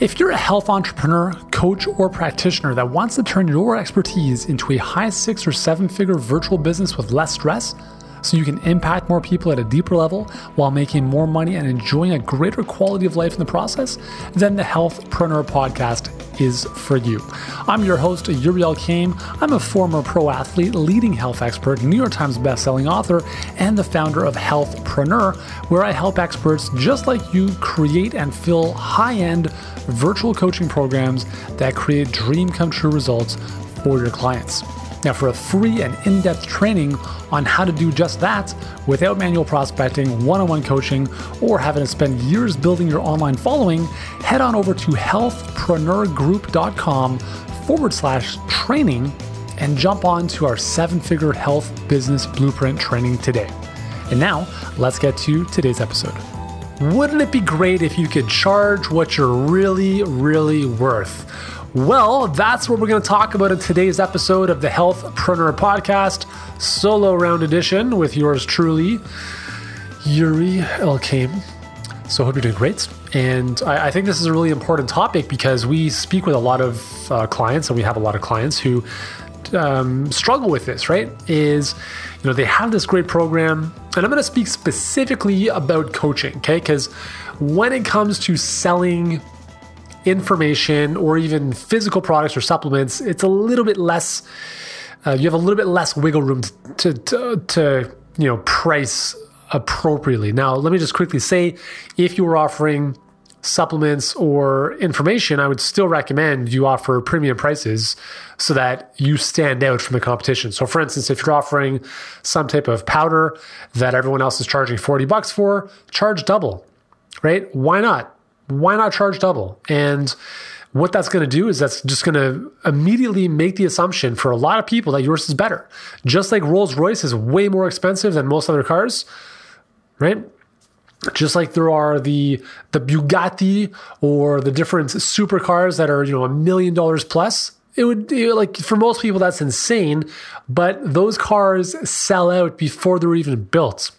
If you're a health entrepreneur, coach, or practitioner that wants to turn your expertise into a high six or seven figure virtual business with less stress, so you can impact more people at a deeper level while making more money and enjoying a greater quality of life in the process, then the Healthpreneur podcast is for you. I'm your host, Yuri Elkaim. I'm a former pro athlete, leading health expert, New York Times bestselling author, and the founder of Healthpreneur, where I help experts just like you create and fill high end virtual coaching programs that create dream come true results for your clients. Now, for a free and in depth training on how to do just that without manual prospecting, one on one coaching, or having to spend years building your online following, head on over to healthpreneurgroup.com forward slash training and jump on to our seven figure health business blueprint training today. And now, let's get to today's episode. Wouldn't it be great if you could charge what you're really, really worth? Well, that's what we're going to talk about in today's episode of the Health Healthpreneur Podcast, solo round edition with yours truly, Yuri Elkaim. So I hope you're doing great. And I, I, think this is a really important topic because we speak with a lot of uh, clients, and we have a lot of clients who um, struggle with this, right? Is, you know, they have this great program, and I'm going to speak specifically about coaching, okay? Because when it comes to selling information or even physical products or supplements, it's a little bit less. Uh, you have a little bit less wiggle room to, to, to you know price appropriately. Now, let me just quickly say, if you were offering supplements or information, I would still recommend you offer premium prices so that you stand out from the competition. So for instance, if you're offering some type of powder that everyone else is charging 40 bucks for, charge double, right? Why not? Why not charge double? And what that's going to do is that's just going to immediately make the assumption for a lot of people that yours is better. Just like Rolls Royce is way more expensive than most other cars, right? Just like there are the the Bugatti or the different supercars that are you know a million dollars plus. It would it, like for most people that's insane, but those cars sell out before they're even built.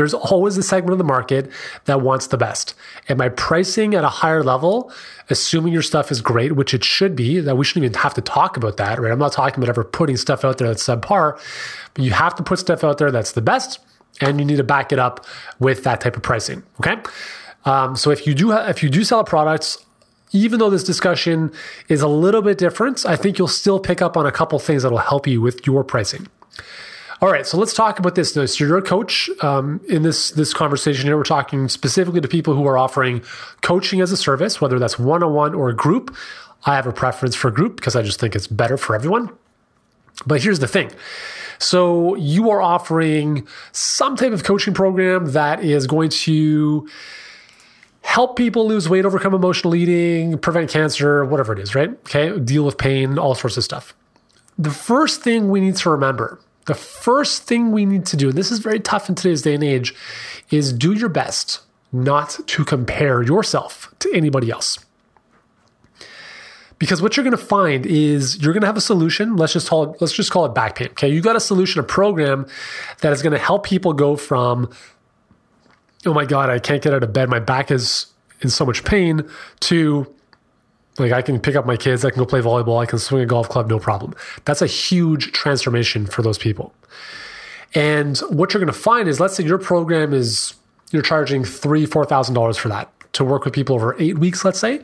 There's always a segment of the market that wants the best. And by pricing at a higher level, assuming your stuff is great, which it should be, that we shouldn't even have to talk about that, right? I'm not talking about ever putting stuff out there that's subpar, but you have to put stuff out there that's the best, and you need to back it up with that type of pricing. Okay. Um, so if you do if you do sell products, even though this discussion is a little bit different, I think you'll still pick up on a couple things that'll help you with your pricing. All right, so let's talk about this. So you're a coach um, in this this conversation here. We're talking specifically to people who are offering coaching as a service, whether that's one on one or a group. I have a preference for group because I just think it's better for everyone. But here's the thing. So you are offering some type of coaching program that is going to help people lose weight, overcome emotional eating, prevent cancer, whatever it is, right? Okay, deal with pain, all sorts of stuff. The first thing we need to remember the first thing we need to do, and this is very tough in today's day and age, is do your best not to compare yourself to anybody else. Because what you're going to find is you're going to have a solution. Let's just call it, let's just call it back pain. Okay. You got a solution, a program that is going to help people go from, oh my God, I can't get out of bed. My back is in so much pain to like I can pick up my kids, I can go play volleyball, I can swing a golf club, no problem. That's a huge transformation for those people. And what you're going to find is, let's say your program is you're charging three, four thousand dollars for that to work with people over eight weeks, let's say.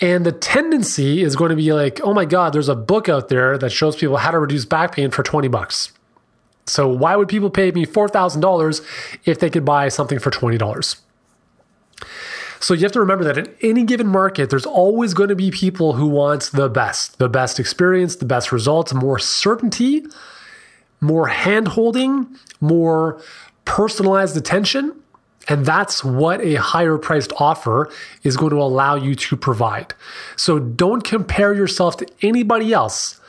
And the tendency is going to be like, oh my God, there's a book out there that shows people how to reduce back pain for 20 bucks. So why would people pay me $4,000 if they could buy something for $20? So you have to remember that in any given market, there's always going to be people who want the best, the best experience, the best results, more certainty, more hand holding, more personalized attention. And that's what a higher priced offer is going to allow you to provide. So don't compare yourself to anybody else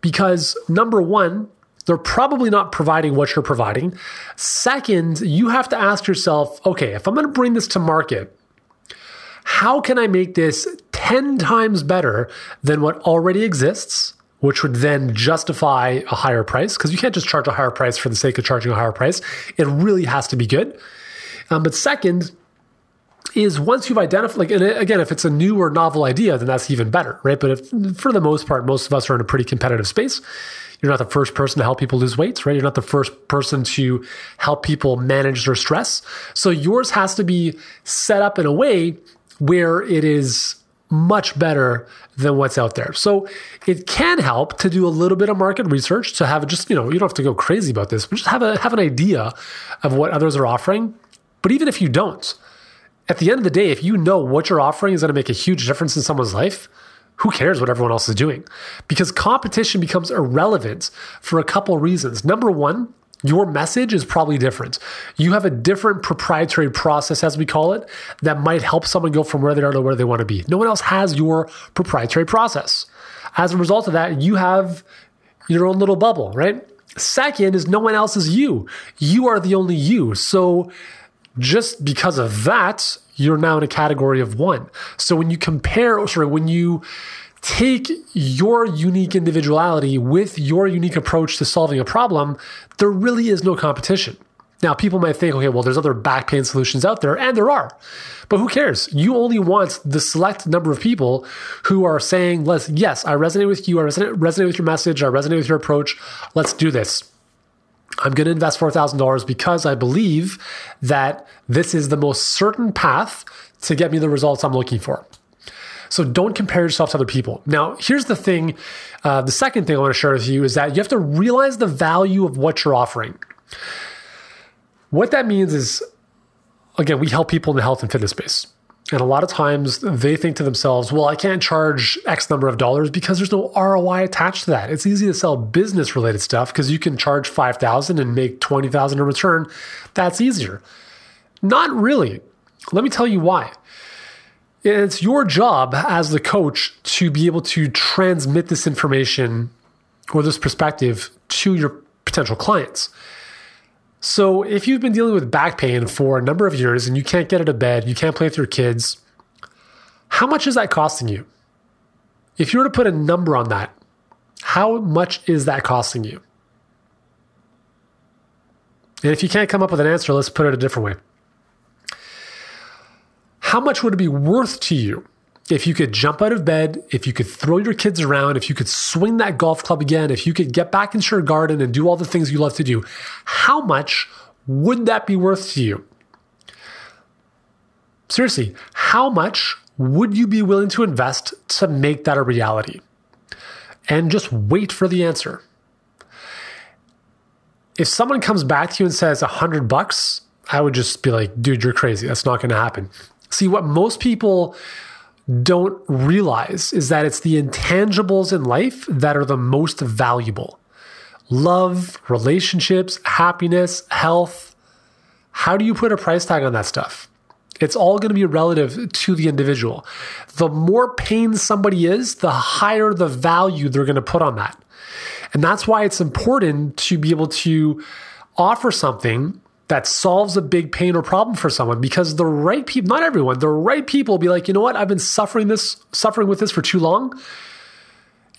because number one, they're probably not providing what you're providing. Second, you have to ask yourself okay, if I'm going to bring this to market, how can I make this 10 times better than what already exists? Which would then justify a higher price because you can't just charge a higher price for the sake of charging a higher price. It really has to be good. Um, but second, is once you've identified, like, and again, if it's a new or novel idea, then that's even better, right? But if, for the most part, most of us are in a pretty competitive space. You're not the first person to help people lose weight, right? You're not the first person to help people manage their stress. So yours has to be set up in a way where it is much better than what's out there. So it can help to do a little bit of market research to have just, you know, you don't have to go crazy about this, but just have a have an idea of what others are offering. But even if you don't, at the end of the day, if you know what you're offering is going to make a huge difference in someone's life, who cares what everyone else is doing? Because competition becomes irrelevant for a couple reasons. Number one, your message is probably different. You have a different proprietary process, as we call it, that might help someone go from where they are to where they want to be. No one else has your proprietary process. As a result of that, you have your own little bubble, right? Second is no one else is you. You are the only you. So just because of that, you're now in a category of one. So when you compare, sorry, when you take your unique individuality with your unique approach to solving a problem, there really is no competition. Now, people might think, okay, well, there's other back pain solutions out there, and there are. But who cares? You only want the select number of people who are saying, let's, yes, I resonate with you, I resonate, resonate with your message, I resonate with your approach, let's do this. I'm going to invest $4,000 because I believe that this is the most certain path to get me the results I'm looking for. So don't compare yourself to other people. Now, here's the thing uh, the second thing I want to share with you is that you have to realize the value of what you're offering. What that means is, again, we help people in the health and fitness space. And a lot of times they think to themselves, well, I can't charge X number of dollars because there's no ROI attached to that. It's easy to sell business related stuff because you can charge 5,000 and make 20,000 in return. That's easier. Not really. Let me tell you why. It's your job as the coach to be able to transmit this information or this perspective to your potential clients. So, if you've been dealing with back pain for a number of years and you can't get out of bed, you can't play with your kids, how much is that costing you? If you were to put a number on that, how much is that costing you? And if you can't come up with an answer, let's put it a different way. How much would it be worth to you if you could jump out of bed, if you could throw your kids around, if you could swing that golf club again, if you could get back into your garden and do all the things you love to do, how much would that be worth to you? Seriously, how much would you be willing to invest to make that a reality? And just wait for the answer. If someone comes back to you and says a hundred bucks, I would just be like, dude, you're crazy. That's not going to happen. See, what most people don't realize is that it's the intangibles in life that are the most valuable love, relationships, happiness, health. How do you put a price tag on that stuff? It's all going to be relative to the individual. The more pain somebody is, the higher the value they're going to put on that. And that's why it's important to be able to offer something that solves a big pain or problem for someone because the right people, not everyone, the right people will be like, you know what, I've been suffering this, suffering with this for too long.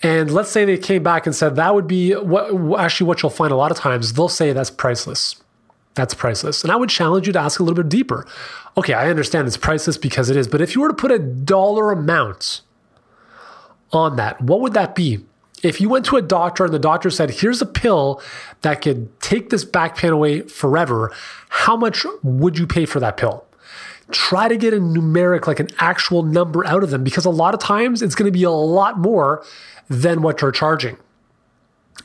And let's say they came back and said that would be what actually what you'll find a lot of times, they'll say that's priceless. That's priceless. And I would challenge you to ask a little bit deeper. Okay, I understand it's priceless because it is, but if you were to put a dollar amount on that, what would that be? If you went to a doctor and the doctor said, here's a pill that could take this back pain away forever, how much would you pay for that pill? Try to get a numeric, like an actual number out of them, because a lot of times it's going to be a lot more than what you're charging.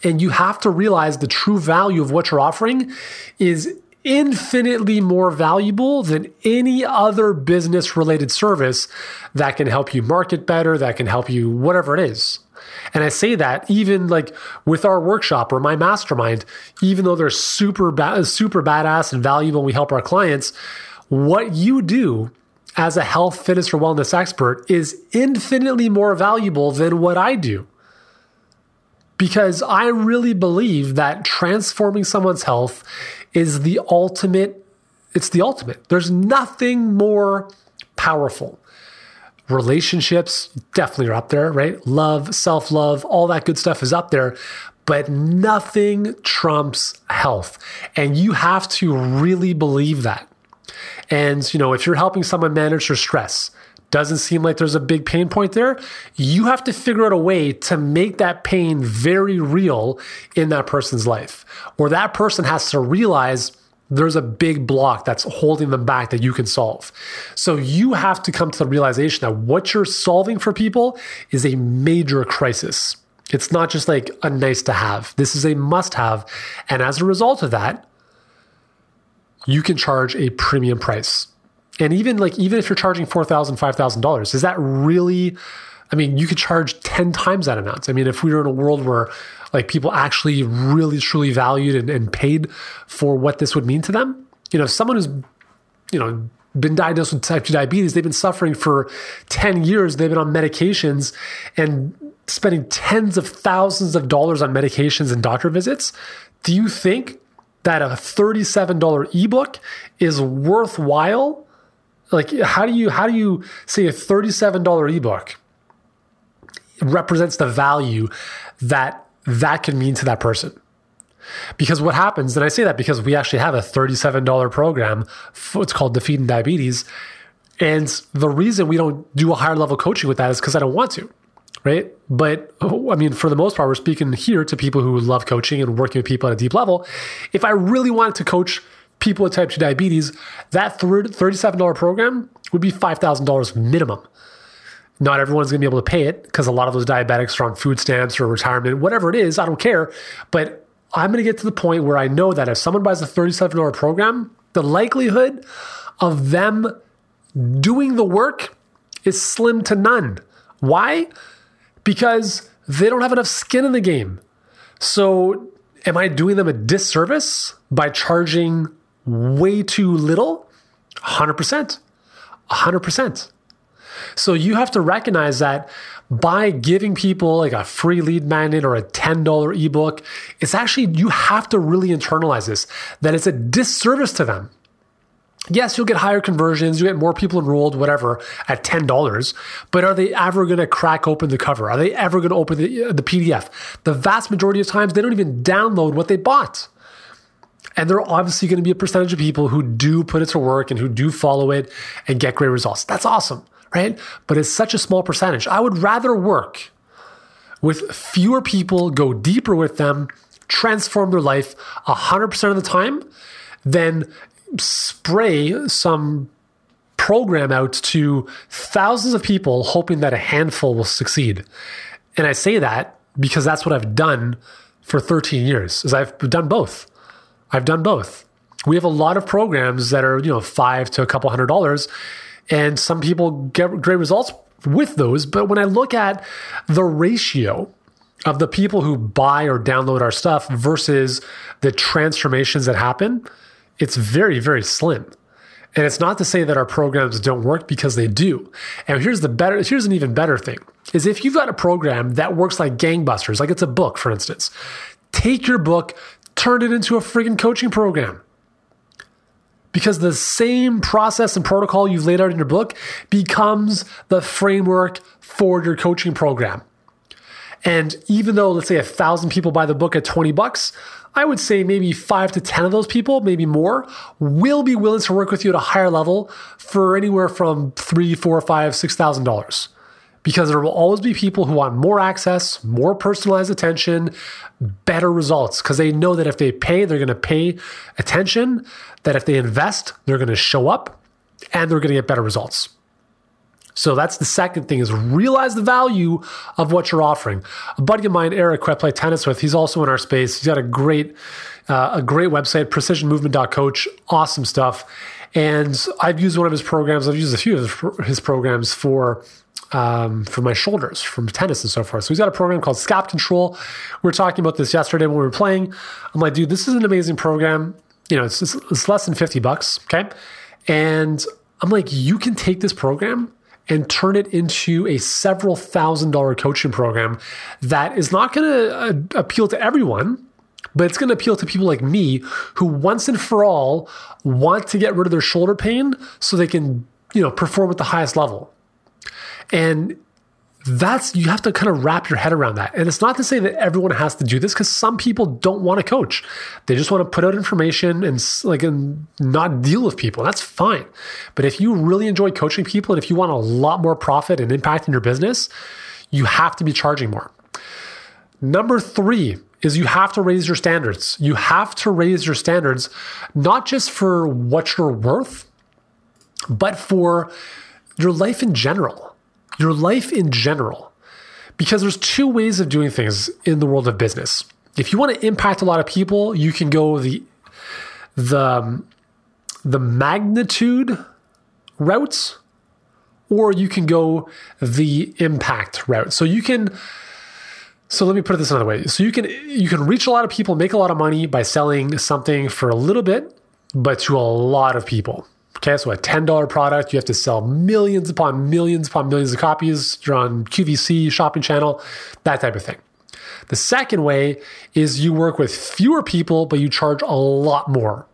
And you have to realize the true value of what you're offering is infinitely more valuable than any other business related service that can help you market better, that can help you, whatever it is. And I say that even like with our workshop or my mastermind, even though they're super ba- super badass and valuable, we help our clients. What you do as a health, fitness, or wellness expert is infinitely more valuable than what I do. Because I really believe that transforming someone's health is the ultimate, it's the ultimate. There's nothing more powerful relationships definitely are up there, right? Love, self love, all that good stuff is up there, but nothing trumps health. And you have to really believe that. And, you know, if you're helping someone manage their stress, doesn't seem like there's a big pain point there. You have to figure out a way to make that pain very real in that person's life. Or that person has to realize there's a big block that's holding them back that you can solve. So you have to come to the realization that what you're solving for people is a major crisis. It's not just like a nice to have. This is a must have. And as a result of that, you can charge a premium price and even like even if you're charging four thousand, five thousand dollars, is that really? I mean, you could charge ten times that amount. I mean, if we were in a world where like people actually really truly valued and, and paid for what this would mean to them, you know, someone who's you know been diagnosed with type 2 diabetes, they've been suffering for 10 years, they've been on medications and spending tens of thousands of dollars on medications and doctor visits. Do you think that a $37 ebook is worthwhile like how do you how do you say a $37 ebook represents the value that that can mean to that person. Because what happens and i say that because we actually have a $37 program it's called defeating diabetes and the reason we don't do a higher level coaching with that is because i don't want to right? But oh, i mean for the most part we're speaking here to people who love coaching and working with people at a deep level. If i really wanted to coach people with type 2 diabetes, that $37 program would be $5,000 minimum. Not everyone's going to be able to pay it because a lot of those diabetics are on food stamps or retirement, whatever it is, I don't care. But I'm going to get to the point where I know that if someone buys a $37 program, the likelihood of them doing the work is slim to none. Why? Because they don't have enough skin in the game. So, am I doing them a disservice by charging way too little? 100%. 100%. So you have to recognize that by giving people like a free lead magnet or a $10 ebook, it's actually, you have to really internalize this, that it's a disservice to them. Yes, you'll get higher conversions, you get more people enrolled, whatever, at $10, but are they ever going to crack open the cover? Are they ever going to open the, uh, the PDF? The vast majority of times, they don't even download what they bought. And there are obviously going to be a percentage of people who do put it to work and who do follow it and get great results. That's awesome, right? But it's such a small percentage. I would rather work with fewer people, go deeper with them, transform their life 100% of the time than spray some program out to thousands of people hoping that a handful will succeed. And I say that because that's what I've done for 13 years is I've done both. I've done both. We have a lot of programs that are, you know, five to a couple hundred dollars, and some people get great results with those. But when I look at the ratio of the people who buy or download our stuff versus the transformations that happen, it's very, very slim. And it's not to say that our programs don't work because they do. And here's the better, here's an even better thing is if you've got a program that works like gangbusters, like it's a book, for instance, take your book, turn it into a friggin' coaching program. Because the same process and protocol you've laid out in your book becomes the framework for your coaching program. And even though, let's say, a thousand people buy the book at 20 bucks, I would say maybe five to 10 of those people, maybe more, will be willing to work with you at a higher level for anywhere from three, four, five, six thousand dollars because there will always be people who want more access, more personalized attention, better results because they know that if they pay, they're going to pay attention, that if they invest, they're going to show up and they're going to get better results. So that's the second thing is realize the value of what you're offering. A buddy of mine, Eric, who I play tennis with, he's also in our space. He's got a great, uh, a great website, precisionmovement.coach. Awesome stuff. And I've used one of his programs. I've used a few of his programs for um, for my shoulders from tennis and so forth. So he's got a program called Scap Control. We were talking about this yesterday when we were playing. I'm like, dude, this is an amazing program. You know, it's, it's, it's less than 50 bucks. Okay. And I'm like, you can take this program and turn it into a several thousand dollar coaching program that is not going to uh, appeal to everyone, but it's going to appeal to people like me who once and for all want to get rid of their shoulder pain so they can, you know, perform at the highest level. And that's you have to kind of wrap your head around that. And it's not to say that everyone has to do this because some people don't want to coach. They just want to put out information and like and not deal with people. That's fine. But if you really enjoy coaching people and if you want a lot more profit and impact in your business, you have to be charging more. Number 3 is you have to raise your standards. You have to raise your standards not just for what you're worth, but for your life in general your life in general. Because there's two ways of doing things in the world of business. If you want to impact a lot of people, you can go the the the magnitude routes or you can go the impact route. So you can so let me put it this another way. So you can you can reach a lot of people, make a lot of money by selling something for a little bit, but to a lot of people. Okay, so a $10 product, you have to sell millions upon millions upon millions of copies. You're on QVC, shopping channel, that type of thing. The second way is you work with fewer people, but you charge a lot more.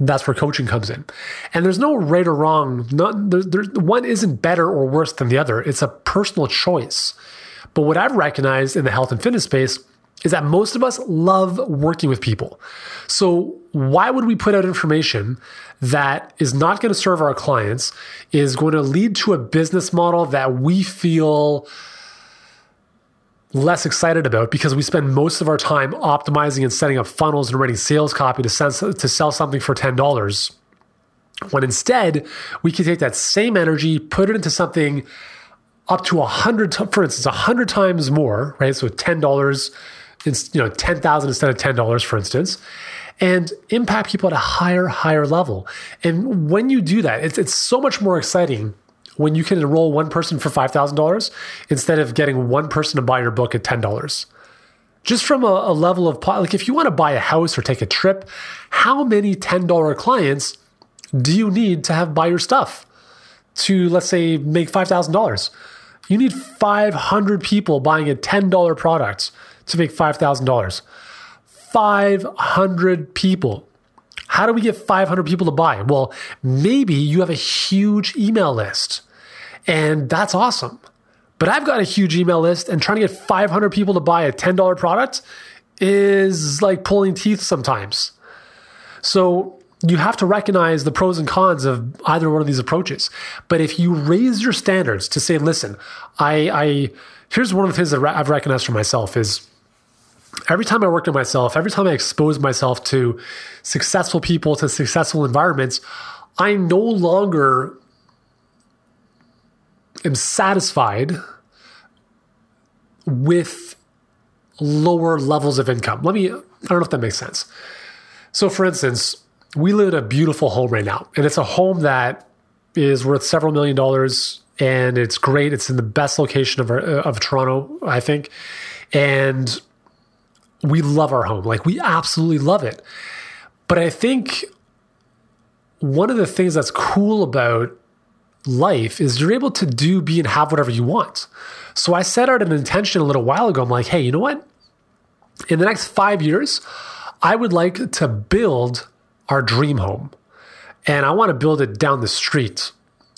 That's where coaching comes in. And there's no right or wrong. Not, there, there, one isn't better or worse than the other. It's a personal choice. But what I've recognized in the health and fitness space is that most of us love working with people. So why would we put out information that is not going to serve our clients, is going to lead to a business model that we feel less excited about because we spend most of our time optimizing and setting up funnels and writing sales copy to, sense, to sell something for $10 when instead we can take that same energy put it into something up to a hundred for instance a hundred times more right so $10 you know 10000 instead of $10 for instance and impact people at a higher, higher level. And when you do that, it's, it's so much more exciting when you can enroll one person for $5,000 instead of getting one person to buy your book at $10. Just from a, a level of, like, if you want to buy a house or take a trip, how many $10 clients do you need to have buy your stuff to, let's say, make $5,000? You need 500 people buying a $10 product to make $5,000. 500 people. How do we get 500 people to buy? Well, maybe you have a huge email list, and that's awesome. But I've got a huge email list, and trying to get 500 people to buy a $10 product is like pulling teeth sometimes. So you have to recognize the pros and cons of either one of these approaches. But if you raise your standards to say, listen, I, I here's one of the things that I've recognized for myself is every time I worked on myself, every time I exposed myself to successful people, to successful environments, I no longer am satisfied with lower levels of income. Let me, I don't know if that makes sense. So, for instance, we live in a beautiful home right now, and it's a home that is worth several million dollars and it's great. It's in the best location of, our, of Toronto, I think. And we love our home. Like we absolutely love it. But I think one of the things that's cool about life is you're able to do, be, and have whatever you want. So I set out an intention a little while ago. I'm like, hey, you know what? In the next five years, I would like to build our dream home. And I want to build it down the street,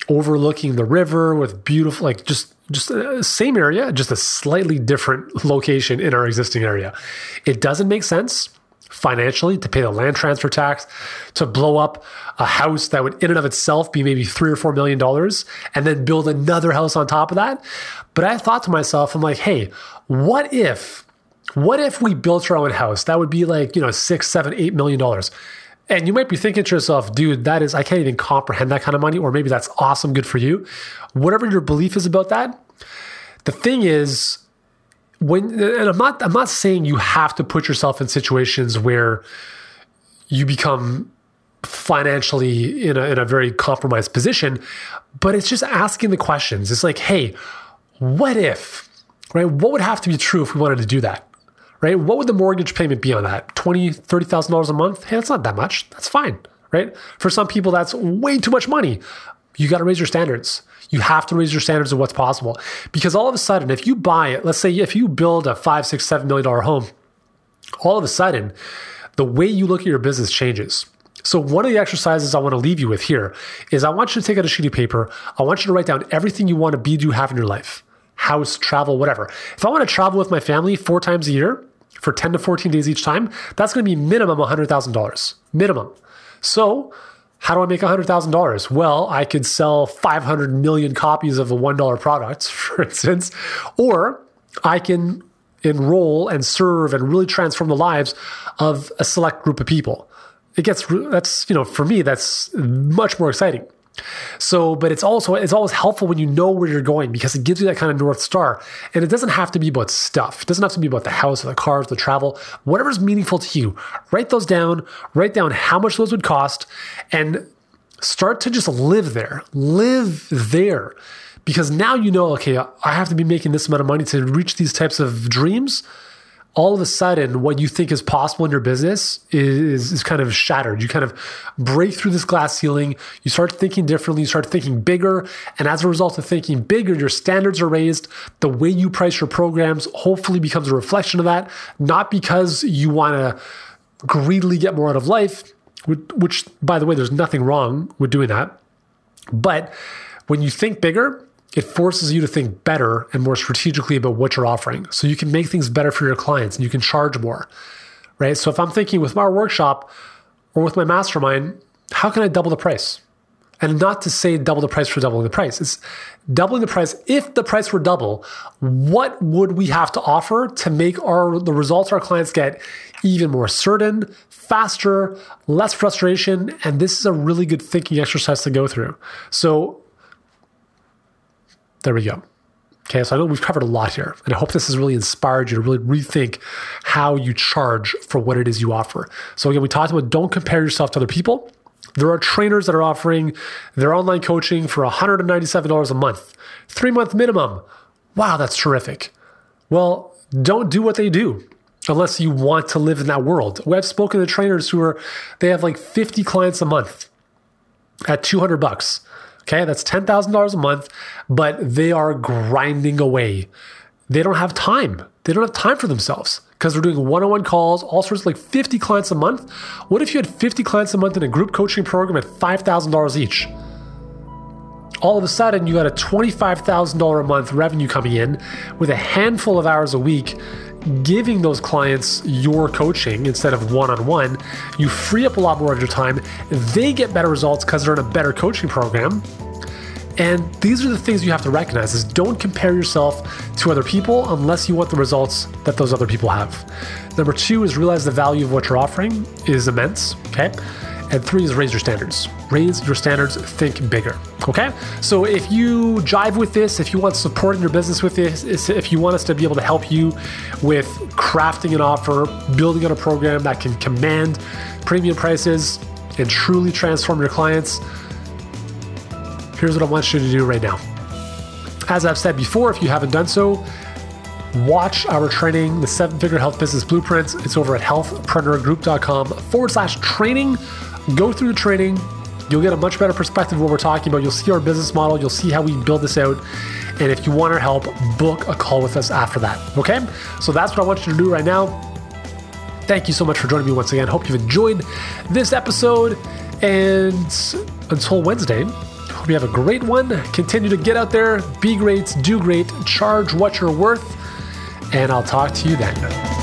overlooking the river with beautiful, like just just the same area, just a slightly different location in our existing area. It doesn't make sense financially to pay the land transfer tax, to blow up a house that would in and of itself be maybe three or four million dollars, and then build another house on top of that. But I thought to myself, I'm like, hey, what if, what if we built our own house? That would be like, you know, six, seven, eight million dollars. And you might be thinking to yourself, dude, that is, I can't even comprehend that kind of money, or maybe that's awesome, good for you. Whatever your belief is about that, the thing is, when, and I'm not, I'm not saying you have to put yourself in situations where you become financially in a, in a very compromised position, but it's just asking the questions. It's like, hey, what if, right? What would have to be true if we wanted to do that? Right? What would the mortgage payment be on that? $20,000, $30,000 a month? Hey, that's not that much. That's fine, right? For some people, that's way too much money. You got to raise your standards. You have to raise your standards of what's possible. Because all of a sudden, if you buy it, let's say if you build a five, six, seven million dollar home, all of a sudden, the way you look at your business changes. So, one of the exercises I want to leave you with here is I want you to take out a sheet of paper. I want you to write down everything you want to be, do, have in your life house, travel, whatever. If I want to travel with my family four times a year for 10 to 14 days each time, that's going to be minimum $100,000. Minimum. So, how do I make $100,000? Well, I could sell 500 million copies of a $1 product, for instance, or I can enroll and serve and really transform the lives of a select group of people. It gets that's you know for me that's much more exciting. So, but it's also it's always helpful when you know where you're going because it gives you that kind of north star. And it doesn't have to be about stuff. It doesn't have to be about the house or the cars, the travel, whatever's meaningful to you. Write those down. Write down how much those would cost, and start to just live there. Live there, because now you know. Okay, I have to be making this amount of money to reach these types of dreams all of a sudden what you think is possible in your business is, is kind of shattered. You kind of break through this glass ceiling. You start thinking differently. You start thinking bigger. And as a result of thinking bigger, your standards are raised. The way you price your programs hopefully becomes a reflection of that, not because you want to greedily get more out of life, which, by the way, there's nothing wrong with doing that. But when you think bigger, it forces you to think better and more strategically about what you're offering. So you can make things better for your clients and you can charge more, right? So if I'm thinking with my workshop or with my mastermind, how can I double the price? And not to say double the price for doubling the price. It's doubling the price. If the price were double, what would we have to offer to make our the results our clients get even more certain, faster, less frustration? And this is a really good thinking exercise to go through. So there we go. Okay, so I know we've covered a lot here, and I hope this has really inspired you to really rethink how you charge for what it is you offer. So, again, we talked about don't compare yourself to other people. There are trainers that are offering their online coaching for $197 a month, three month minimum. Wow, that's terrific. Well, don't do what they do unless you want to live in that world. I've spoken to trainers who are, they have like 50 clients a month at 200 bucks. Okay, that's $10,000 a month, but they are grinding away. They don't have time. They don't have time for themselves because they're doing one on one calls, all sorts of like 50 clients a month. What if you had 50 clients a month in a group coaching program at $5,000 each? All of a sudden, you got a $25,000 a month revenue coming in with a handful of hours a week giving those clients your coaching instead of one on one, you free up a lot more of your time. They get better results because they're in a better coaching program. And these are the things you have to recognize is don't compare yourself to other people unless you want the results that those other people have. Number two is realize the value of what you're offering is immense. Okay. And three is raise your standards. Raise your standards, think bigger. Okay? So if you jive with this, if you want support in your business with this, if you want us to be able to help you with crafting an offer, building out a program that can command premium prices and truly transform your clients, here's what I want you to do right now. As I've said before, if you haven't done so, watch our training, the seven figure health business blueprints. It's over at healthpreneurgroup.com forward slash training. Go through the training. You'll get a much better perspective of what we're talking about. You'll see our business model. You'll see how we build this out. And if you want our help, book a call with us after that. Okay? So that's what I want you to do right now. Thank you so much for joining me once again. Hope you've enjoyed this episode. And until Wednesday, hope you have a great one. Continue to get out there, be great, do great, charge what you're worth. And I'll talk to you then.